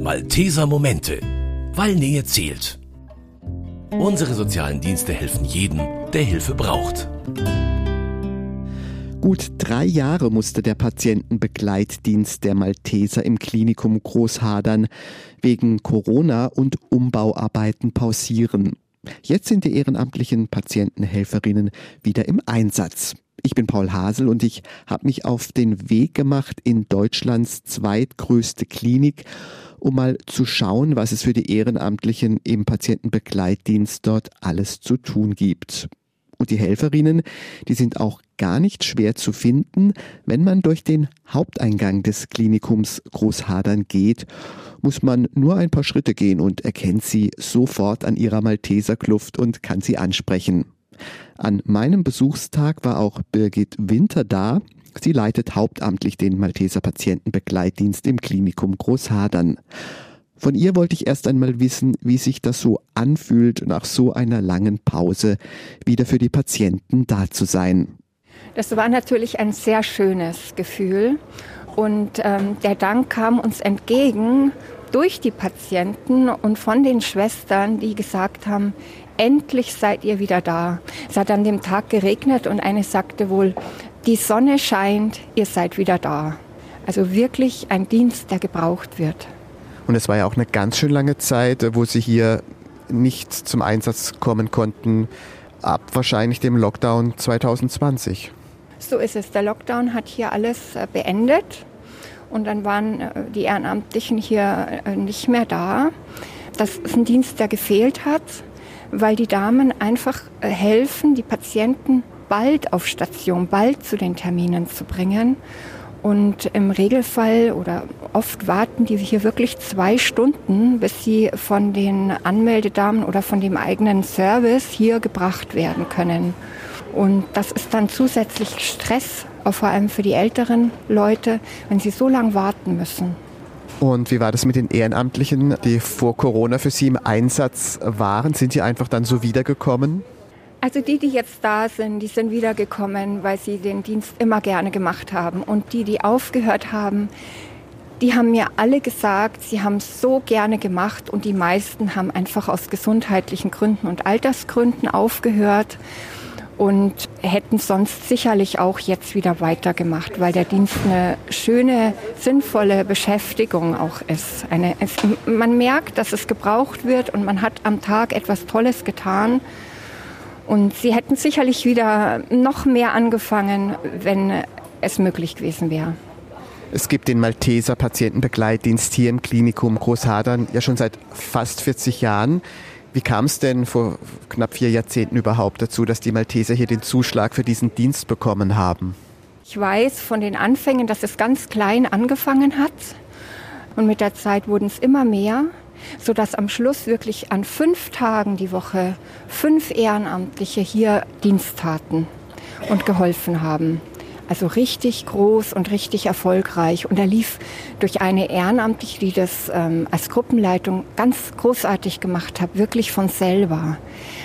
Malteser Momente, weil Nähe zählt. Unsere sozialen Dienste helfen jedem, der Hilfe braucht. Gut drei Jahre musste der Patientenbegleitdienst der Malteser im Klinikum Großhadern wegen Corona und Umbauarbeiten pausieren. Jetzt sind die ehrenamtlichen Patientenhelferinnen wieder im Einsatz. Ich bin Paul Hasel und ich habe mich auf den Weg gemacht in Deutschlands zweitgrößte Klinik, um mal zu schauen, was es für die Ehrenamtlichen im Patientenbegleitdienst dort alles zu tun gibt. Und die Helferinnen, die sind auch gar nicht schwer zu finden. Wenn man durch den Haupteingang des Klinikums Großhadern geht, muss man nur ein paar Schritte gehen und erkennt sie sofort an ihrer Malteserkluft und kann sie ansprechen. An meinem Besuchstag war auch Birgit Winter da. Sie leitet hauptamtlich den Malteser Patientenbegleitdienst im Klinikum Großhadern. Von ihr wollte ich erst einmal wissen, wie sich das so anfühlt, nach so einer langen Pause wieder für die Patienten da zu sein. Das war natürlich ein sehr schönes Gefühl und ähm, der Dank kam uns entgegen durch die Patienten und von den Schwestern, die gesagt haben, endlich seid ihr wieder da. Es hat an dem Tag geregnet und eine sagte wohl, die Sonne scheint, ihr seid wieder da. Also wirklich ein Dienst, der gebraucht wird. Und es war ja auch eine ganz schön lange Zeit, wo Sie hier nicht zum Einsatz kommen konnten, ab wahrscheinlich dem Lockdown 2020. So ist es. Der Lockdown hat hier alles äh, beendet und dann waren äh, die Ehrenamtlichen hier äh, nicht mehr da. Das ist ein Dienst, der gefehlt hat, weil die Damen einfach helfen, die Patienten bald auf Station, bald zu den Terminen zu bringen. Und im Regelfall oder oft warten die hier wirklich zwei Stunden, bis sie von den Anmeldedamen oder von dem eigenen Service hier gebracht werden können. Und das ist dann zusätzlich Stress, auch vor allem für die älteren Leute, wenn sie so lange warten müssen. Und wie war das mit den Ehrenamtlichen, die vor Corona für Sie im Einsatz waren? Sind die einfach dann so wiedergekommen? Also die, die jetzt da sind, die sind wiedergekommen, weil sie den Dienst immer gerne gemacht haben. Und die, die aufgehört haben, die haben mir alle gesagt, sie haben es so gerne gemacht und die meisten haben einfach aus gesundheitlichen Gründen und Altersgründen aufgehört und hätten sonst sicherlich auch jetzt wieder weitergemacht, weil der Dienst eine schöne, sinnvolle Beschäftigung auch ist. Eine, es, man merkt, dass es gebraucht wird und man hat am Tag etwas Tolles getan. Und sie hätten sicherlich wieder noch mehr angefangen, wenn es möglich gewesen wäre. Es gibt den Malteser Patientenbegleitdienst hier im Klinikum Großhadern ja schon seit fast 40 Jahren. Wie kam es denn vor knapp vier Jahrzehnten überhaupt dazu, dass die Malteser hier den Zuschlag für diesen Dienst bekommen haben? Ich weiß von den Anfängen, dass es ganz klein angefangen hat. Und mit der Zeit wurden es immer mehr sodass am Schluss wirklich an fünf Tagen die Woche fünf Ehrenamtliche hier Dienst taten und geholfen haben. Also richtig groß und richtig erfolgreich. Und er lief durch eine Ehrenamtliche, die das ähm, als Gruppenleitung ganz großartig gemacht hat, wirklich von selber.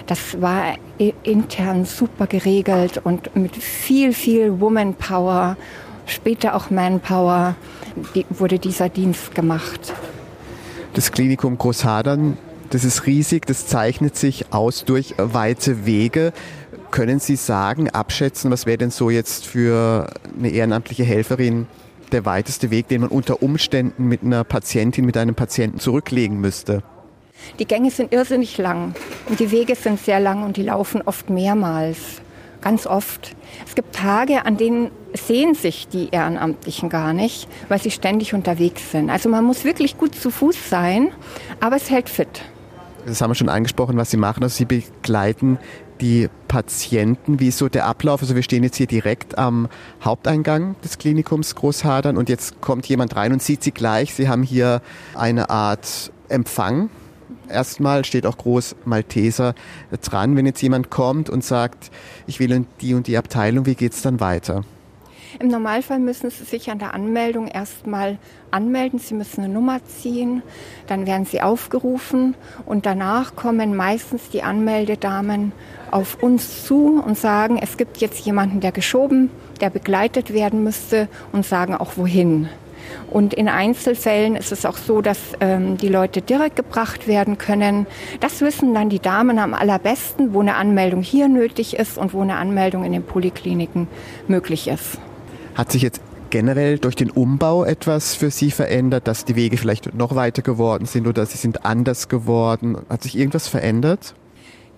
Das war intern super geregelt und mit viel, viel Womanpower, später auch Manpower, die, wurde dieser Dienst gemacht. Das Klinikum Großhadern, das ist riesig, das zeichnet sich aus durch weite Wege. Können Sie sagen, abschätzen, was wäre denn so jetzt für eine ehrenamtliche Helferin der weiteste Weg, den man unter Umständen mit einer Patientin, mit einem Patienten zurücklegen müsste? Die Gänge sind irrsinnig lang und die Wege sind sehr lang und die laufen oft mehrmals, ganz oft. Es gibt Tage, an denen sehen sich die Ehrenamtlichen gar nicht, weil sie ständig unterwegs sind. Also man muss wirklich gut zu Fuß sein, aber es hält fit. Das haben wir schon angesprochen, was Sie machen. Also Sie begleiten die Patienten. Wie ist so der Ablauf? Also wir stehen jetzt hier direkt am Haupteingang des Klinikums Großhadern und jetzt kommt jemand rein und sieht Sie gleich. Sie haben hier eine Art Empfang. Erstmal steht auch groß Malteser dran. Wenn jetzt jemand kommt und sagt, ich will in die und die Abteilung, wie geht es dann weiter? Im Normalfall müssen Sie sich an der Anmeldung erstmal anmelden. Sie müssen eine Nummer ziehen, dann werden Sie aufgerufen und danach kommen meistens die Anmeldedamen auf uns zu und sagen, es gibt jetzt jemanden, der geschoben, der begleitet werden müsste und sagen auch wohin. Und in Einzelfällen ist es auch so, dass ähm, die Leute direkt gebracht werden können. Das wissen dann die Damen am allerbesten, wo eine Anmeldung hier nötig ist und wo eine Anmeldung in den Polikliniken möglich ist. Hat sich jetzt generell durch den Umbau etwas für Sie verändert, dass die Wege vielleicht noch weiter geworden sind oder sie sind anders geworden? Hat sich irgendwas verändert?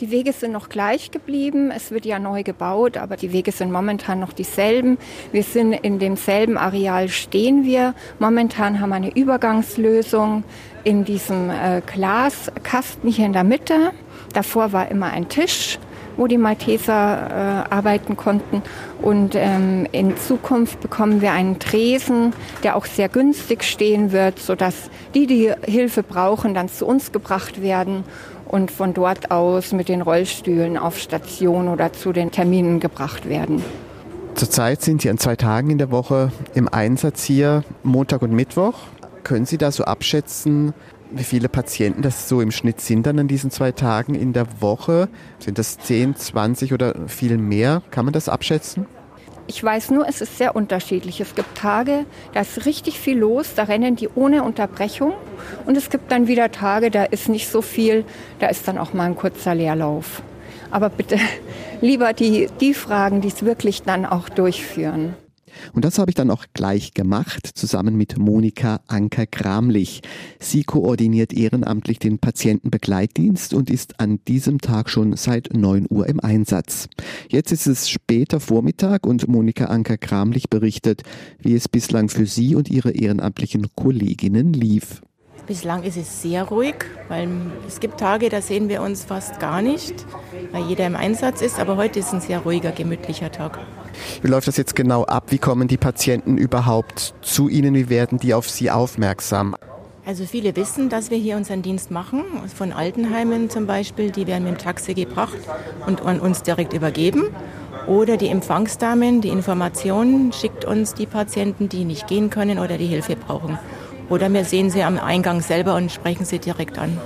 Die Wege sind noch gleich geblieben. Es wird ja neu gebaut, aber die Wege sind momentan noch dieselben. Wir sind in demselben Areal stehen wir. Momentan haben wir eine Übergangslösung in diesem äh, Glaskasten hier in der Mitte. Davor war immer ein Tisch wo die Malteser äh, arbeiten konnten. Und ähm, in Zukunft bekommen wir einen Tresen, der auch sehr günstig stehen wird, sodass die, die Hilfe brauchen, dann zu uns gebracht werden und von dort aus mit den Rollstühlen auf Station oder zu den Terminen gebracht werden. Zurzeit sind Sie an zwei Tagen in der Woche im Einsatz hier, Montag und Mittwoch. Können Sie da so abschätzen, wie viele Patienten das so im Schnitt sind dann an diesen zwei Tagen in der Woche? Sind das 10, 20 oder viel mehr? Kann man das abschätzen? Ich weiß nur, es ist sehr unterschiedlich. Es gibt Tage, da ist richtig viel los, da rennen die ohne Unterbrechung. Und es gibt dann wieder Tage, da ist nicht so viel, da ist dann auch mal ein kurzer Leerlauf. Aber bitte lieber die, die Fragen, die es wirklich dann auch durchführen. Und das habe ich dann auch gleich gemacht, zusammen mit Monika Anker-Gramlich. Sie koordiniert ehrenamtlich den Patientenbegleitdienst und ist an diesem Tag schon seit 9 Uhr im Einsatz. Jetzt ist es später Vormittag und Monika Anker-Gramlich berichtet, wie es bislang für sie und ihre ehrenamtlichen Kolleginnen lief. Bislang ist es sehr ruhig, weil es gibt Tage, da sehen wir uns fast gar nicht, weil jeder im Einsatz ist. Aber heute ist ein sehr ruhiger, gemütlicher Tag. Wie läuft das jetzt genau ab? Wie kommen die Patienten überhaupt zu Ihnen? Wie werden die auf Sie aufmerksam? Also viele wissen, dass wir hier unseren Dienst machen, von Altenheimen zum Beispiel, die werden mit dem Taxi gebracht und an uns direkt übergeben. Oder die Empfangsdamen, die Informationen schickt uns die Patienten, die nicht gehen können oder die Hilfe brauchen. Oder wir sehen sie am Eingang selber und sprechen sie direkt an.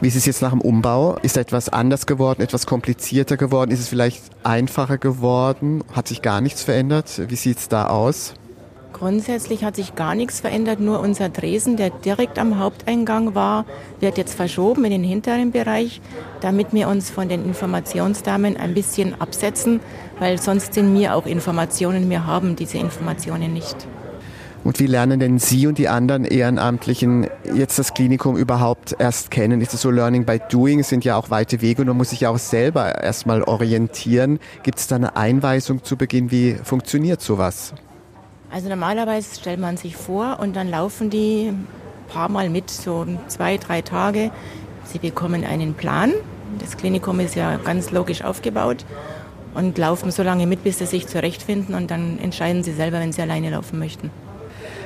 Wie ist es jetzt nach dem Umbau? Ist etwas anders geworden, etwas komplizierter geworden? Ist es vielleicht einfacher geworden? Hat sich gar nichts verändert? Wie sieht es da aus? Grundsätzlich hat sich gar nichts verändert, nur unser Dresen, der direkt am Haupteingang war, wird jetzt verschoben in den hinteren Bereich, damit wir uns von den Informationsdamen ein bisschen absetzen, weil sonst sind wir auch Informationen, wir haben diese Informationen nicht. Und wie lernen denn Sie und die anderen Ehrenamtlichen jetzt das Klinikum überhaupt erst kennen? Ist es so Learning by Doing? Es sind ja auch weite Wege und man muss sich ja auch selber erstmal orientieren. Gibt es da eine Einweisung zu Beginn? Wie funktioniert sowas? Also normalerweise stellt man sich vor und dann laufen die ein paar Mal mit, so zwei, drei Tage. Sie bekommen einen Plan. Das Klinikum ist ja ganz logisch aufgebaut und laufen so lange mit, bis sie sich zurechtfinden und dann entscheiden sie selber, wenn sie alleine laufen möchten.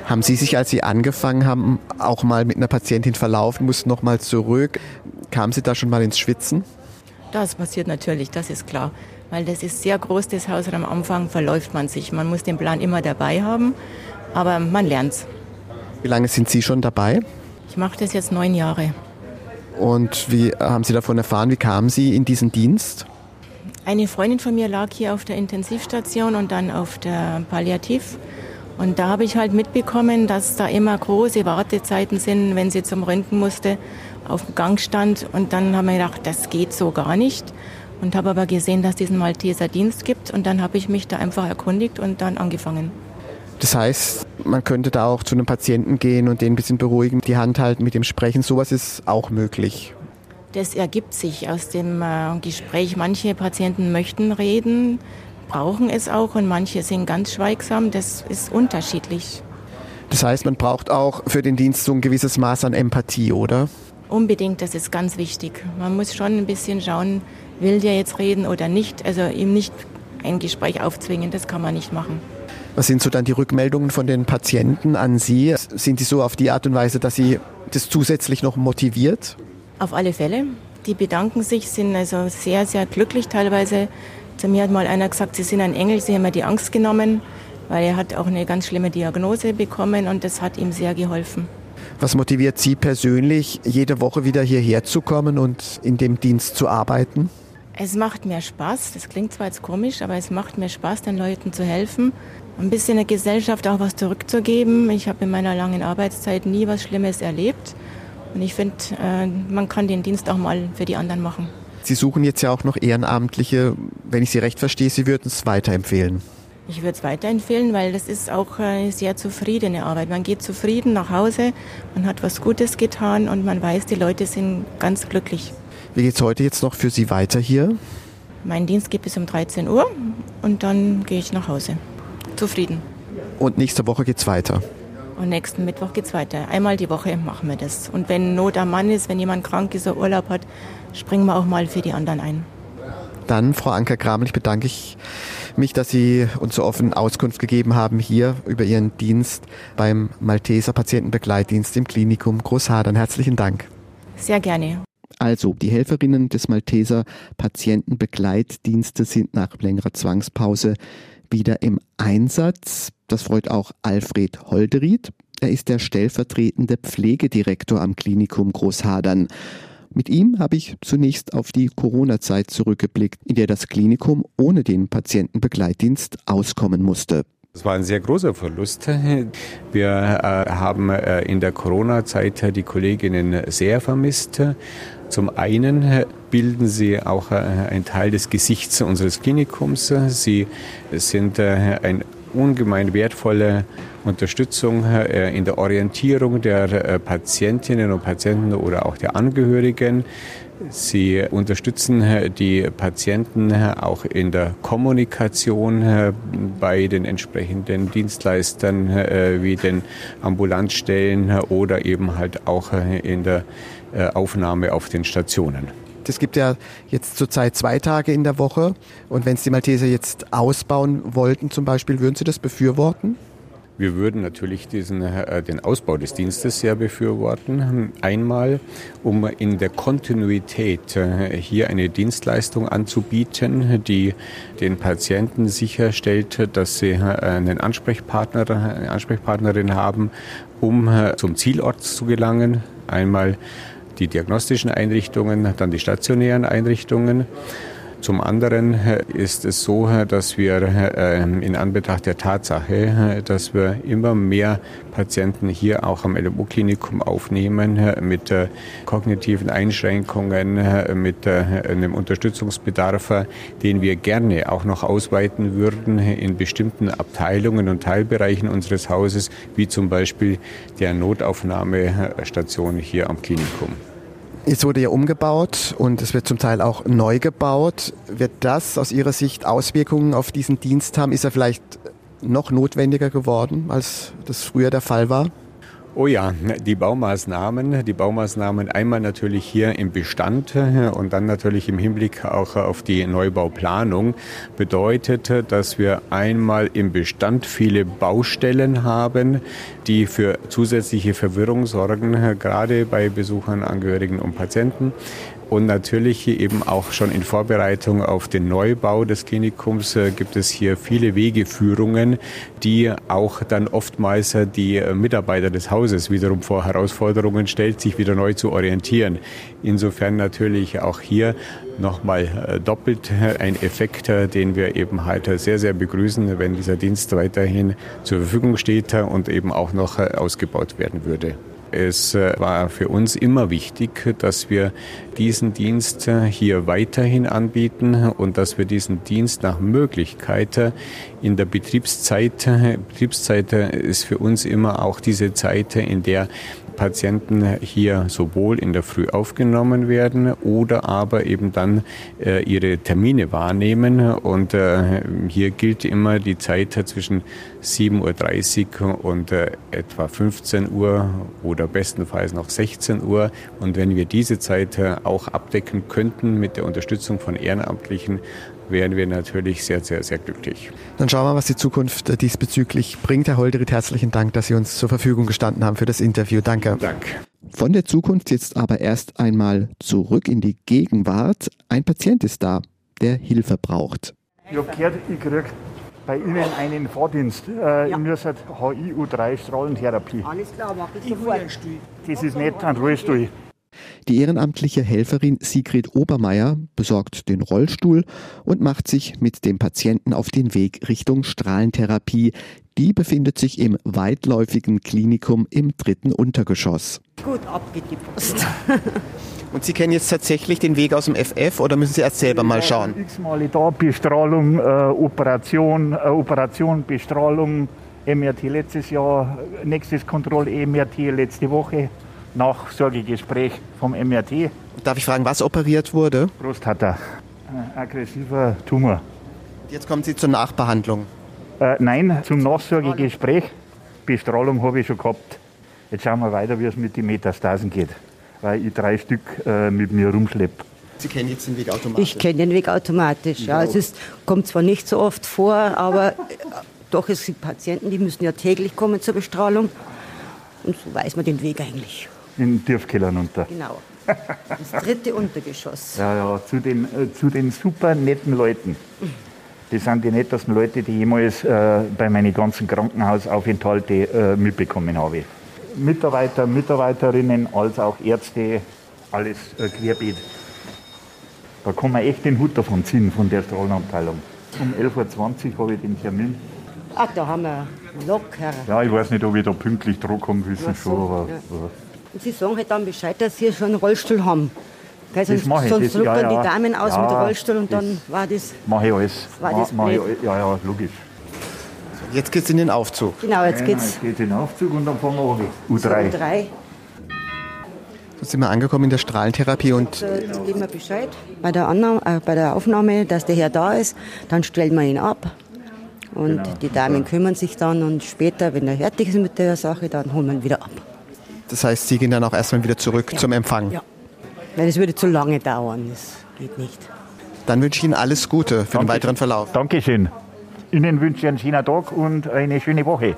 Haben Sie sich, als Sie angefangen haben, auch mal mit einer Patientin verlaufen, mussten noch mal zurück? Kamen Sie da schon mal ins Schwitzen? Das passiert natürlich, das ist klar. Weil das ist sehr groß, das Haus, und am Anfang verläuft man sich. Man muss den Plan immer dabei haben, aber man lernt's. Wie lange sind Sie schon dabei? Ich mache das jetzt neun Jahre. Und wie haben Sie davon erfahren? Wie kamen Sie in diesen Dienst? Eine Freundin von mir lag hier auf der Intensivstation und dann auf der Palliativ. Und da habe ich halt mitbekommen, dass da immer große Wartezeiten sind, wenn sie zum Röntgen musste, auf dem Gang stand. Und dann haben wir gedacht, das geht so gar nicht. Und habe aber gesehen, dass es diesen Malteser Dienst gibt. Und dann habe ich mich da einfach erkundigt und dann angefangen. Das heißt, man könnte da auch zu einem Patienten gehen und den ein bisschen beruhigen, die Hand halten, mit dem sprechen. Sowas ist auch möglich. Das ergibt sich aus dem äh, Gespräch. Manche Patienten möchten reden, brauchen es auch und manche sind ganz schweigsam. Das ist unterschiedlich. Das heißt, man braucht auch für den Dienst so ein gewisses Maß an Empathie, oder? Unbedingt, das ist ganz wichtig. Man muss schon ein bisschen schauen, will der jetzt reden oder nicht. Also ihm nicht ein Gespräch aufzwingen, das kann man nicht machen. Was sind so dann die Rückmeldungen von den Patienten an Sie? Sind die so auf die Art und Weise, dass Sie das zusätzlich noch motiviert? Auf alle Fälle. Die bedanken sich, sind also sehr, sehr glücklich teilweise, zu mir hat mal einer gesagt, Sie sind ein Engel, Sie haben mir die Angst genommen. weil er hat auch eine ganz schlimme Diagnose bekommen und das hat ihm sehr geholfen. Was motiviert Sie persönlich, jede Woche wieder hierher zu kommen und in dem Dienst zu arbeiten? Es macht mir Spaß. Das klingt zwar jetzt komisch, aber es macht mir Spaß, den Leuten zu helfen. Ein bisschen der Gesellschaft auch was zurückzugeben. Ich habe in meiner langen Arbeitszeit nie was Schlimmes erlebt. Und ich finde, äh, man kann den Dienst auch mal für die anderen machen. Sie suchen jetzt ja auch noch Ehrenamtliche. Wenn ich Sie recht verstehe, Sie würden es weiterempfehlen. Ich würde es weiterempfehlen, weil das ist auch eine sehr zufriedene Arbeit. Man geht zufrieden nach Hause, man hat was Gutes getan und man weiß, die Leute sind ganz glücklich. Wie geht es heute jetzt noch für Sie weiter hier? Mein Dienst geht bis um 13 Uhr und dann gehe ich nach Hause. Zufrieden. Und nächste Woche geht es weiter? Und nächsten Mittwoch geht es weiter. Einmal die Woche machen wir das. Und wenn Not am Mann ist, wenn jemand krank ist oder Urlaub hat, springen wir auch mal für die anderen ein. Dann, Frau Anker-Kramlich, bedanke ich mich, dass Sie uns so offen Auskunft gegeben haben hier über Ihren Dienst beim Malteser Patientenbegleitdienst im Klinikum Großhadern. Herzlichen Dank. Sehr gerne. Also, die Helferinnen des Malteser Patientenbegleitdienstes sind nach längerer Zwangspause wieder im Einsatz. Das freut auch Alfred Holderied. Er ist der stellvertretende Pflegedirektor am Klinikum Großhadern. Mit ihm habe ich zunächst auf die Corona-Zeit zurückgeblickt, in der das Klinikum ohne den Patientenbegleitdienst auskommen musste. Es war ein sehr großer Verlust. Wir äh, haben äh, in der Corona-Zeit die Kolleginnen sehr vermisst. Zum einen bilden sie auch äh, einen Teil des Gesichts unseres Klinikums. Sie sind ein ungemein wertvolle Unterstützung äh, in der Orientierung der äh, Patientinnen und Patienten oder auch der Angehörigen. Sie unterstützen äh, die Patienten auch in der Kommunikation bei den entsprechenden Dienstleistern wie den Ambulanzstellen oder eben halt auch in der Aufnahme auf den Stationen. Es gibt ja jetzt zurzeit zwei Tage in der Woche. Und wenn es die Malteser jetzt ausbauen wollten zum Beispiel, würden Sie das befürworten? Wir würden natürlich diesen, äh, den Ausbau des Dienstes sehr befürworten. Einmal, um in der Kontinuität äh, hier eine Dienstleistung anzubieten, die den Patienten sicherstellt, dass sie äh, einen Ansprechpartner, eine Ansprechpartnerin haben, um zum Zielort zu gelangen. Einmal die diagnostischen Einrichtungen, dann die stationären Einrichtungen. Zum anderen äh, ist es so, äh, dass wir äh, in Anbetracht der Tatsache, dass wir immer mehr Patienten hier auch am LMU-Klinikum aufnehmen mit kognitiven Einschränkungen, mit einem Unterstützungsbedarf, den wir gerne auch noch ausweiten würden in bestimmten Abteilungen und Teilbereichen unseres Hauses, wie zum Beispiel der Notaufnahmestation hier am Klinikum. Es wurde ja umgebaut und es wird zum Teil auch neu gebaut. Wird das aus Ihrer Sicht Auswirkungen auf diesen Dienst haben? Ist er vielleicht noch notwendiger geworden, als das früher der Fall war? Oh ja, die Baumaßnahmen, die Baumaßnahmen einmal natürlich hier im Bestand und dann natürlich im Hinblick auch auf die Neubauplanung bedeutet, dass wir einmal im Bestand viele Baustellen haben, die für zusätzliche Verwirrung sorgen, gerade bei Besuchern, Angehörigen und Patienten und natürlich eben auch schon in Vorbereitung auf den Neubau des Klinikums äh, gibt es hier viele Wegeführungen, die auch dann oftmals äh, die äh, Mitarbeiter des Hauses wiederum vor Herausforderungen stellt, sich wieder neu zu orientieren. Insofern natürlich auch hier nochmal doppelt ein Effekt, den wir eben halt sehr, sehr begrüßen, wenn dieser Dienst weiterhin zur Verfügung steht und eben auch noch ausgebaut werden würde. Es äh, war für uns immer wichtig, dass wir diesen Dienst äh, hier weiterhin anbieten und dass wir diesen Dienst nach Möglichkeit äh, in der Betriebszeit, Betriebszeit ist für uns immer auch diese Zeit, in der Patienten hier sowohl in der Früh aufgenommen werden oder aber eben dann äh, ihre Termine wahrnehmen. Und äh, hier gilt immer die Zeit zwischen 7.30 Uhr und äh, etwa 15 Uhr oder bestenfalls noch 16 Uhr. Und wenn wir diese Zeit äh, auch abdecken könnten mit der Unterstützung von Ehrenamtlichen, wären wir natürlich sehr, sehr, sehr glücklich. Dann schauen wir, was die Zukunft äh, diesbezüglich bringt. Herr Holderit, herzlichen Dank, dass Sie uns zur Verfügung gestanden haben für das Interview. Danke. Dank. Von der Zukunft jetzt aber erst einmal zurück in die Gegenwart. Ein Patient ist da, der Hilfe braucht. Ich habe gehört, ich kriege bei Ihnen einen Fahrdienst. Äh, ja. Ihr müsst HIU3 Strahlentherapie. Alles klar, mach ich sofort. Das ist nicht ein Rollstuhl. Die ehrenamtliche Helferin Sigrid Obermeier besorgt den Rollstuhl und macht sich mit dem Patienten auf den Weg Richtung Strahlentherapie. Die befindet sich im weitläufigen Klinikum im dritten Untergeschoss. Gut abgedippt. Und Sie kennen jetzt tatsächlich den Weg aus dem FF oder müssen Sie erst selber mal schauen? X-Male da, Bestrahlung, äh, Operation, äh, Operation, Bestrahlung, MRT letztes Jahr, nächstes Kontroll-MRT letzte Woche, Nachsorgegespräch vom MRT. Darf ich fragen, was operiert wurde? Prostata, äh, aggressiver Tumor. Jetzt kommen Sie zur Nachbehandlung. Äh, nein, zum Nachsorgegespräch. Bestrahlung habe ich schon gehabt. Jetzt schauen wir weiter, wie es mit den Metastasen geht weil ich drei Stück äh, mit mir rumschleppe. Sie kennen jetzt den Weg automatisch? Ich kenne den Weg automatisch. Ja, es ist, kommt zwar nicht so oft vor, aber äh, doch, es sind Patienten, die müssen ja täglich kommen zur Bestrahlung. Und so weiß man den Weg eigentlich. In den Tiefkeller runter. Genau. Das dritte Untergeschoss. Ja, ja, zu den, äh, zu den super netten Leuten. Das sind die nettesten Leute, die ich jemals äh, bei meinen ganzen Krankenhausaufenthalten äh, mitbekommen habe. Mitarbeiter, Mitarbeiterinnen als auch Ärzte, alles äh, querbeet. Da kann man echt den Hut davon ziehen, von der Strahlenabteilung. Um 11.20 Uhr habe ich den Termin. Ach, da haben wir locker. Ja, ich weiß nicht, ob ich da pünktlich dran komme, wissen so, schon, aber. Ja. Und Sie sagen halt dann Bescheid, dass Sie schon einen Rollstuhl haben. Gell, sonst das ich, sonst das, ja, ja. die Damen aus ja, mit Rollstuhl und dann war das. Mache ich alles. War das mach ich, ja, ja, logisch. Jetzt geht's in den Aufzug. Genau, jetzt geht's. Jetzt geht in den Aufzug und dann fahren wir runter. U3. U3. Jetzt sind wir angekommen in der Strahlentherapie und. Äh, dann geben wir Bescheid bei der, Annahme, äh, bei der Aufnahme, dass der Herr da ist. Dann stellen wir ihn ab. Und genau. die Damen kümmern sich dann und später, wenn er fertig ist mit der Sache, dann holen wir ihn wieder ab. Das heißt, Sie gehen dann auch erstmal wieder zurück ja. zum Empfang? Ja. Weil es würde zu lange dauern. Das geht nicht. Dann wünsche ich Ihnen alles Gute für Danke. den weiteren Verlauf. Dankeschön. Ihnen wünsche ich einen schönen Tag und eine schöne Woche.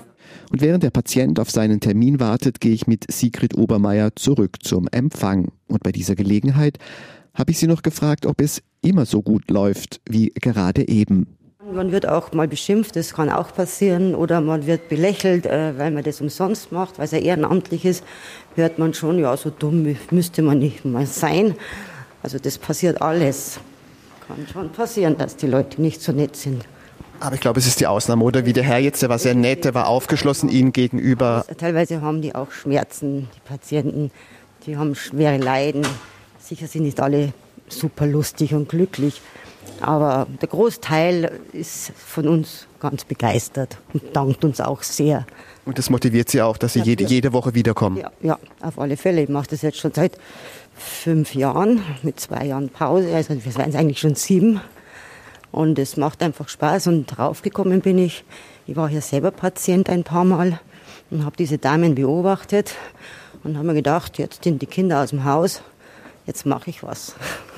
Und während der Patient auf seinen Termin wartet, gehe ich mit Sigrid Obermeier zurück zum Empfang. Und bei dieser Gelegenheit habe ich sie noch gefragt, ob es immer so gut läuft wie gerade eben. Man wird auch mal beschimpft, das kann auch passieren, oder man wird belächelt, äh, weil man das umsonst macht, weil es ja ehrenamtlich ist, hört man schon, ja, so dumm müsste man nicht mal sein. Also das passiert alles. Kann schon passieren, dass die Leute nicht so nett sind. Aber ich glaube, es ist die Ausnahme, oder? Wie der Herr jetzt, der war sehr nett, der war aufgeschlossen Ihnen gegenüber. Teilweise haben die auch Schmerzen, die Patienten, die haben schwere Leiden. Sicher sind nicht alle super lustig und glücklich, aber der Großteil ist von uns ganz begeistert und dankt uns auch sehr. Und das motiviert Sie auch, dass Sie jede, jede Woche wiederkommen? Ja, ja, auf alle Fälle. Ich mache das jetzt schon seit fünf Jahren mit zwei Jahren Pause. Also wir sind eigentlich schon sieben. Und es macht einfach Spaß. Und draufgekommen bin ich, ich war hier selber Patient ein paar Mal und habe diese Damen beobachtet und habe mir gedacht, jetzt sind die Kinder aus dem Haus, jetzt mache ich was.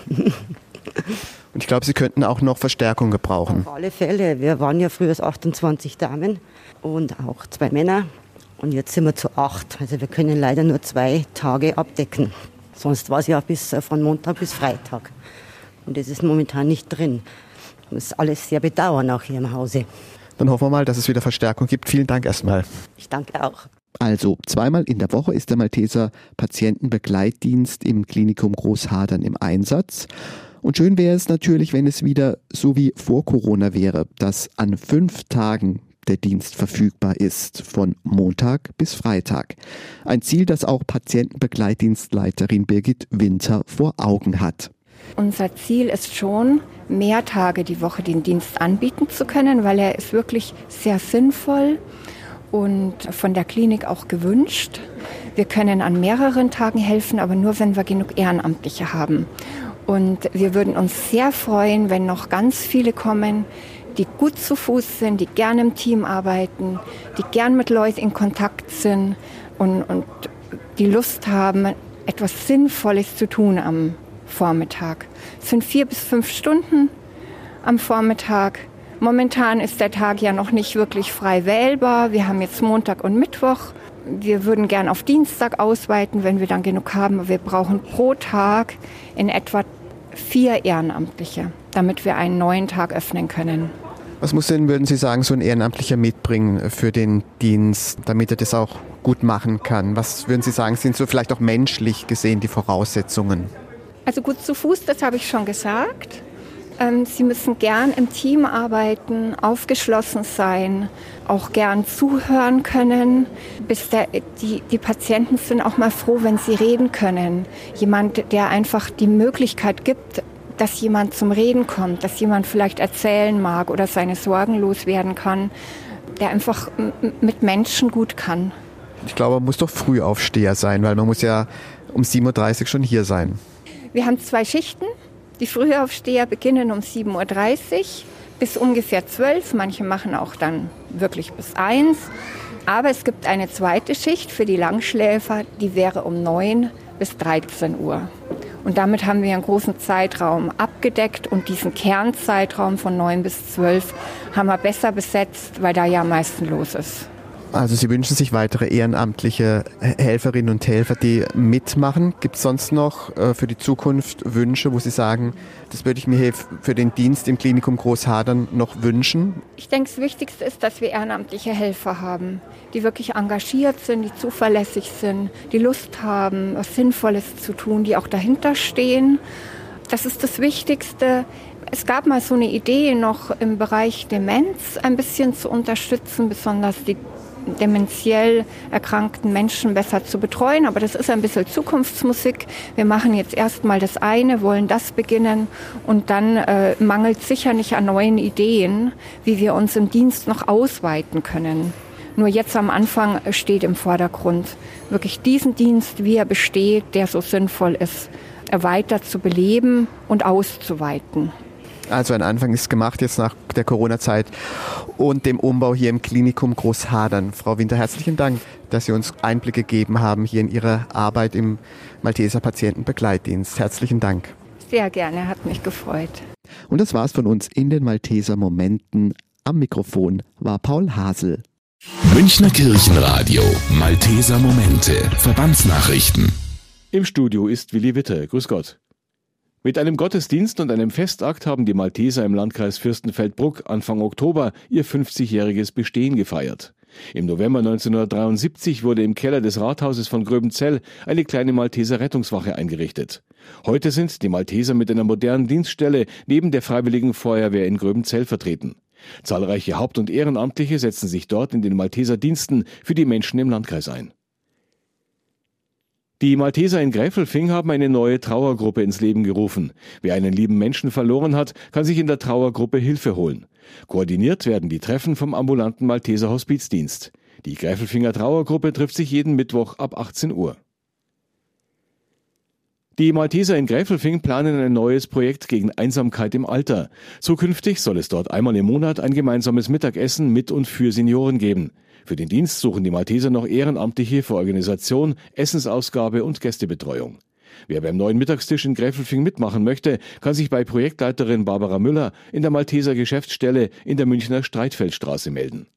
Und ich glaube, Sie könnten auch noch Verstärkung gebrauchen. Auf alle Fälle. Wir waren ja früher 28 Damen und auch zwei Männer. Und jetzt sind wir zu acht. Also wir können leider nur zwei Tage abdecken. Sonst war es ja bis, äh, von Montag bis Freitag. Und das ist momentan nicht drin. Das ist alles sehr bedauern, auch hier im Hause. Dann hoffen wir mal, dass es wieder Verstärkung gibt. Vielen Dank erstmal. Ich danke auch. Also zweimal in der Woche ist der Malteser Patientenbegleitdienst im Klinikum Großhadern im Einsatz. Und schön wäre es natürlich, wenn es wieder so wie vor Corona wäre, dass an fünf Tagen der Dienst verfügbar ist, von Montag bis Freitag. Ein Ziel, das auch Patientenbegleitdienstleiterin Birgit Winter vor Augen hat. Unser Ziel ist schon, mehr Tage die Woche den Dienst anbieten zu können, weil er ist wirklich sehr sinnvoll und von der Klinik auch gewünscht. Wir können an mehreren Tagen helfen, aber nur wenn wir genug Ehrenamtliche haben. Und wir würden uns sehr freuen, wenn noch ganz viele kommen, die gut zu Fuß sind, die gerne im Team arbeiten, die gern mit Leuten in Kontakt sind und, und die Lust haben, etwas Sinnvolles zu tun am Vormittag. Es sind vier bis fünf Stunden am Vormittag. Momentan ist der Tag ja noch nicht wirklich frei wählbar. Wir haben jetzt Montag und Mittwoch. Wir würden gern auf Dienstag ausweiten, wenn wir dann genug haben. Wir brauchen pro Tag in etwa vier Ehrenamtliche, damit wir einen neuen Tag öffnen können. Was muss denn, würden Sie sagen, so ein Ehrenamtlicher mitbringen für den Dienst, damit er das auch gut machen kann? Was würden Sie sagen, sind so vielleicht auch menschlich gesehen die Voraussetzungen? Also gut zu Fuß, das habe ich schon gesagt. Ähm, Sie müssen gern im Team arbeiten, aufgeschlossen sein, auch gern zuhören können. Bis der, die, die Patienten sind auch mal froh, wenn sie reden können. Jemand, der einfach die Möglichkeit gibt, dass jemand zum Reden kommt, dass jemand vielleicht erzählen mag oder seine Sorgen loswerden kann, der einfach mit Menschen gut kann. Ich glaube, man muss doch Frühaufsteher sein, weil man muss ja um 7.30 Uhr schon hier sein. Wir haben zwei Schichten. Die Frühaufsteher beginnen um 7.30 Uhr bis ungefähr 12. Manche machen auch dann wirklich bis 1. Aber es gibt eine zweite Schicht für die Langschläfer, die wäre um 9 bis 13 Uhr. Und damit haben wir einen großen Zeitraum abgedeckt und diesen Kernzeitraum von 9 bis 12 haben wir besser besetzt, weil da ja am meisten los ist. Also Sie wünschen sich weitere ehrenamtliche Helferinnen und Helfer, die mitmachen. Gibt es sonst noch äh, für die Zukunft Wünsche, wo Sie sagen, das würde ich mir für den Dienst im Klinikum Großhadern noch wünschen? Ich denke, das Wichtigste ist, dass wir ehrenamtliche Helfer haben, die wirklich engagiert sind, die zuverlässig sind, die Lust haben, was Sinnvolles zu tun, die auch dahinter stehen. Das ist das Wichtigste. Es gab mal so eine Idee, noch im Bereich Demenz ein bisschen zu unterstützen, besonders die dementiell erkrankten Menschen besser zu betreuen. Aber das ist ein bisschen Zukunftsmusik. Wir machen jetzt erstmal das eine, wollen das beginnen und dann äh, mangelt sicher nicht an neuen Ideen, wie wir uns im Dienst noch ausweiten können. Nur jetzt am Anfang steht im Vordergrund, wirklich diesen Dienst, wie er besteht, der so sinnvoll ist, weiter zu beleben und auszuweiten. Also ein Anfang ist gemacht jetzt nach der Corona-Zeit und dem Umbau hier im Klinikum Großhadern. Frau Winter, herzlichen Dank, dass Sie uns Einblick gegeben haben hier in Ihre Arbeit im Malteser Patientenbegleitdienst. Herzlichen Dank. Sehr gerne, hat mich gefreut. Und das war's von uns in den Malteser Momenten. Am Mikrofon war Paul Hasel. Münchner Kirchenradio, Malteser Momente, Verbandsnachrichten. Im Studio ist Willi Witte. Grüß Gott. Mit einem Gottesdienst und einem Festakt haben die Malteser im Landkreis Fürstenfeldbruck Anfang Oktober ihr 50-jähriges Bestehen gefeiert. Im November 1973 wurde im Keller des Rathauses von Gröbenzell eine kleine Malteser Rettungswache eingerichtet. Heute sind die Malteser mit einer modernen Dienststelle neben der Freiwilligen Feuerwehr in Gröbenzell vertreten. Zahlreiche Haupt- und Ehrenamtliche setzen sich dort in den Malteser Diensten für die Menschen im Landkreis ein. Die Malteser in Gräfelfing haben eine neue Trauergruppe ins Leben gerufen. Wer einen lieben Menschen verloren hat, kann sich in der Trauergruppe Hilfe holen. Koordiniert werden die Treffen vom ambulanten Malteser Hospizdienst. Die Gräfelfinger Trauergruppe trifft sich jeden Mittwoch ab 18 Uhr. Die Malteser in Gräfelfing planen ein neues Projekt gegen Einsamkeit im Alter. Zukünftig soll es dort einmal im Monat ein gemeinsames Mittagessen mit und für Senioren geben. Für den Dienst suchen die Malteser noch Ehrenamtliche für Organisation, Essensausgabe und Gästebetreuung. Wer beim neuen Mittagstisch in Gräfelfing mitmachen möchte, kann sich bei Projektleiterin Barbara Müller in der Malteser Geschäftsstelle in der Münchner Streitfeldstraße melden.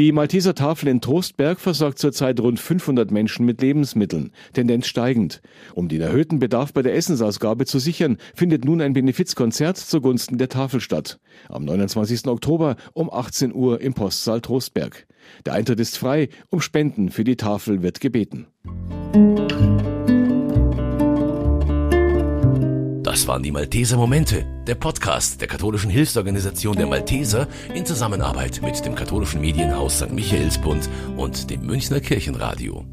Die Malteser Tafel in Trostberg versorgt zurzeit rund 500 Menschen mit Lebensmitteln, Tendenz steigend. Um den erhöhten Bedarf bei der Essensausgabe zu sichern, findet nun ein Benefizkonzert zugunsten der Tafel statt. Am 29. Oktober um 18 Uhr im Postsaal Trostberg. Der Eintritt ist frei, um Spenden für die Tafel wird gebeten. Das waren die Malteser Momente, der Podcast der katholischen Hilfsorganisation der Malteser in Zusammenarbeit mit dem katholischen Medienhaus St. Michaelsbund und dem Münchner Kirchenradio.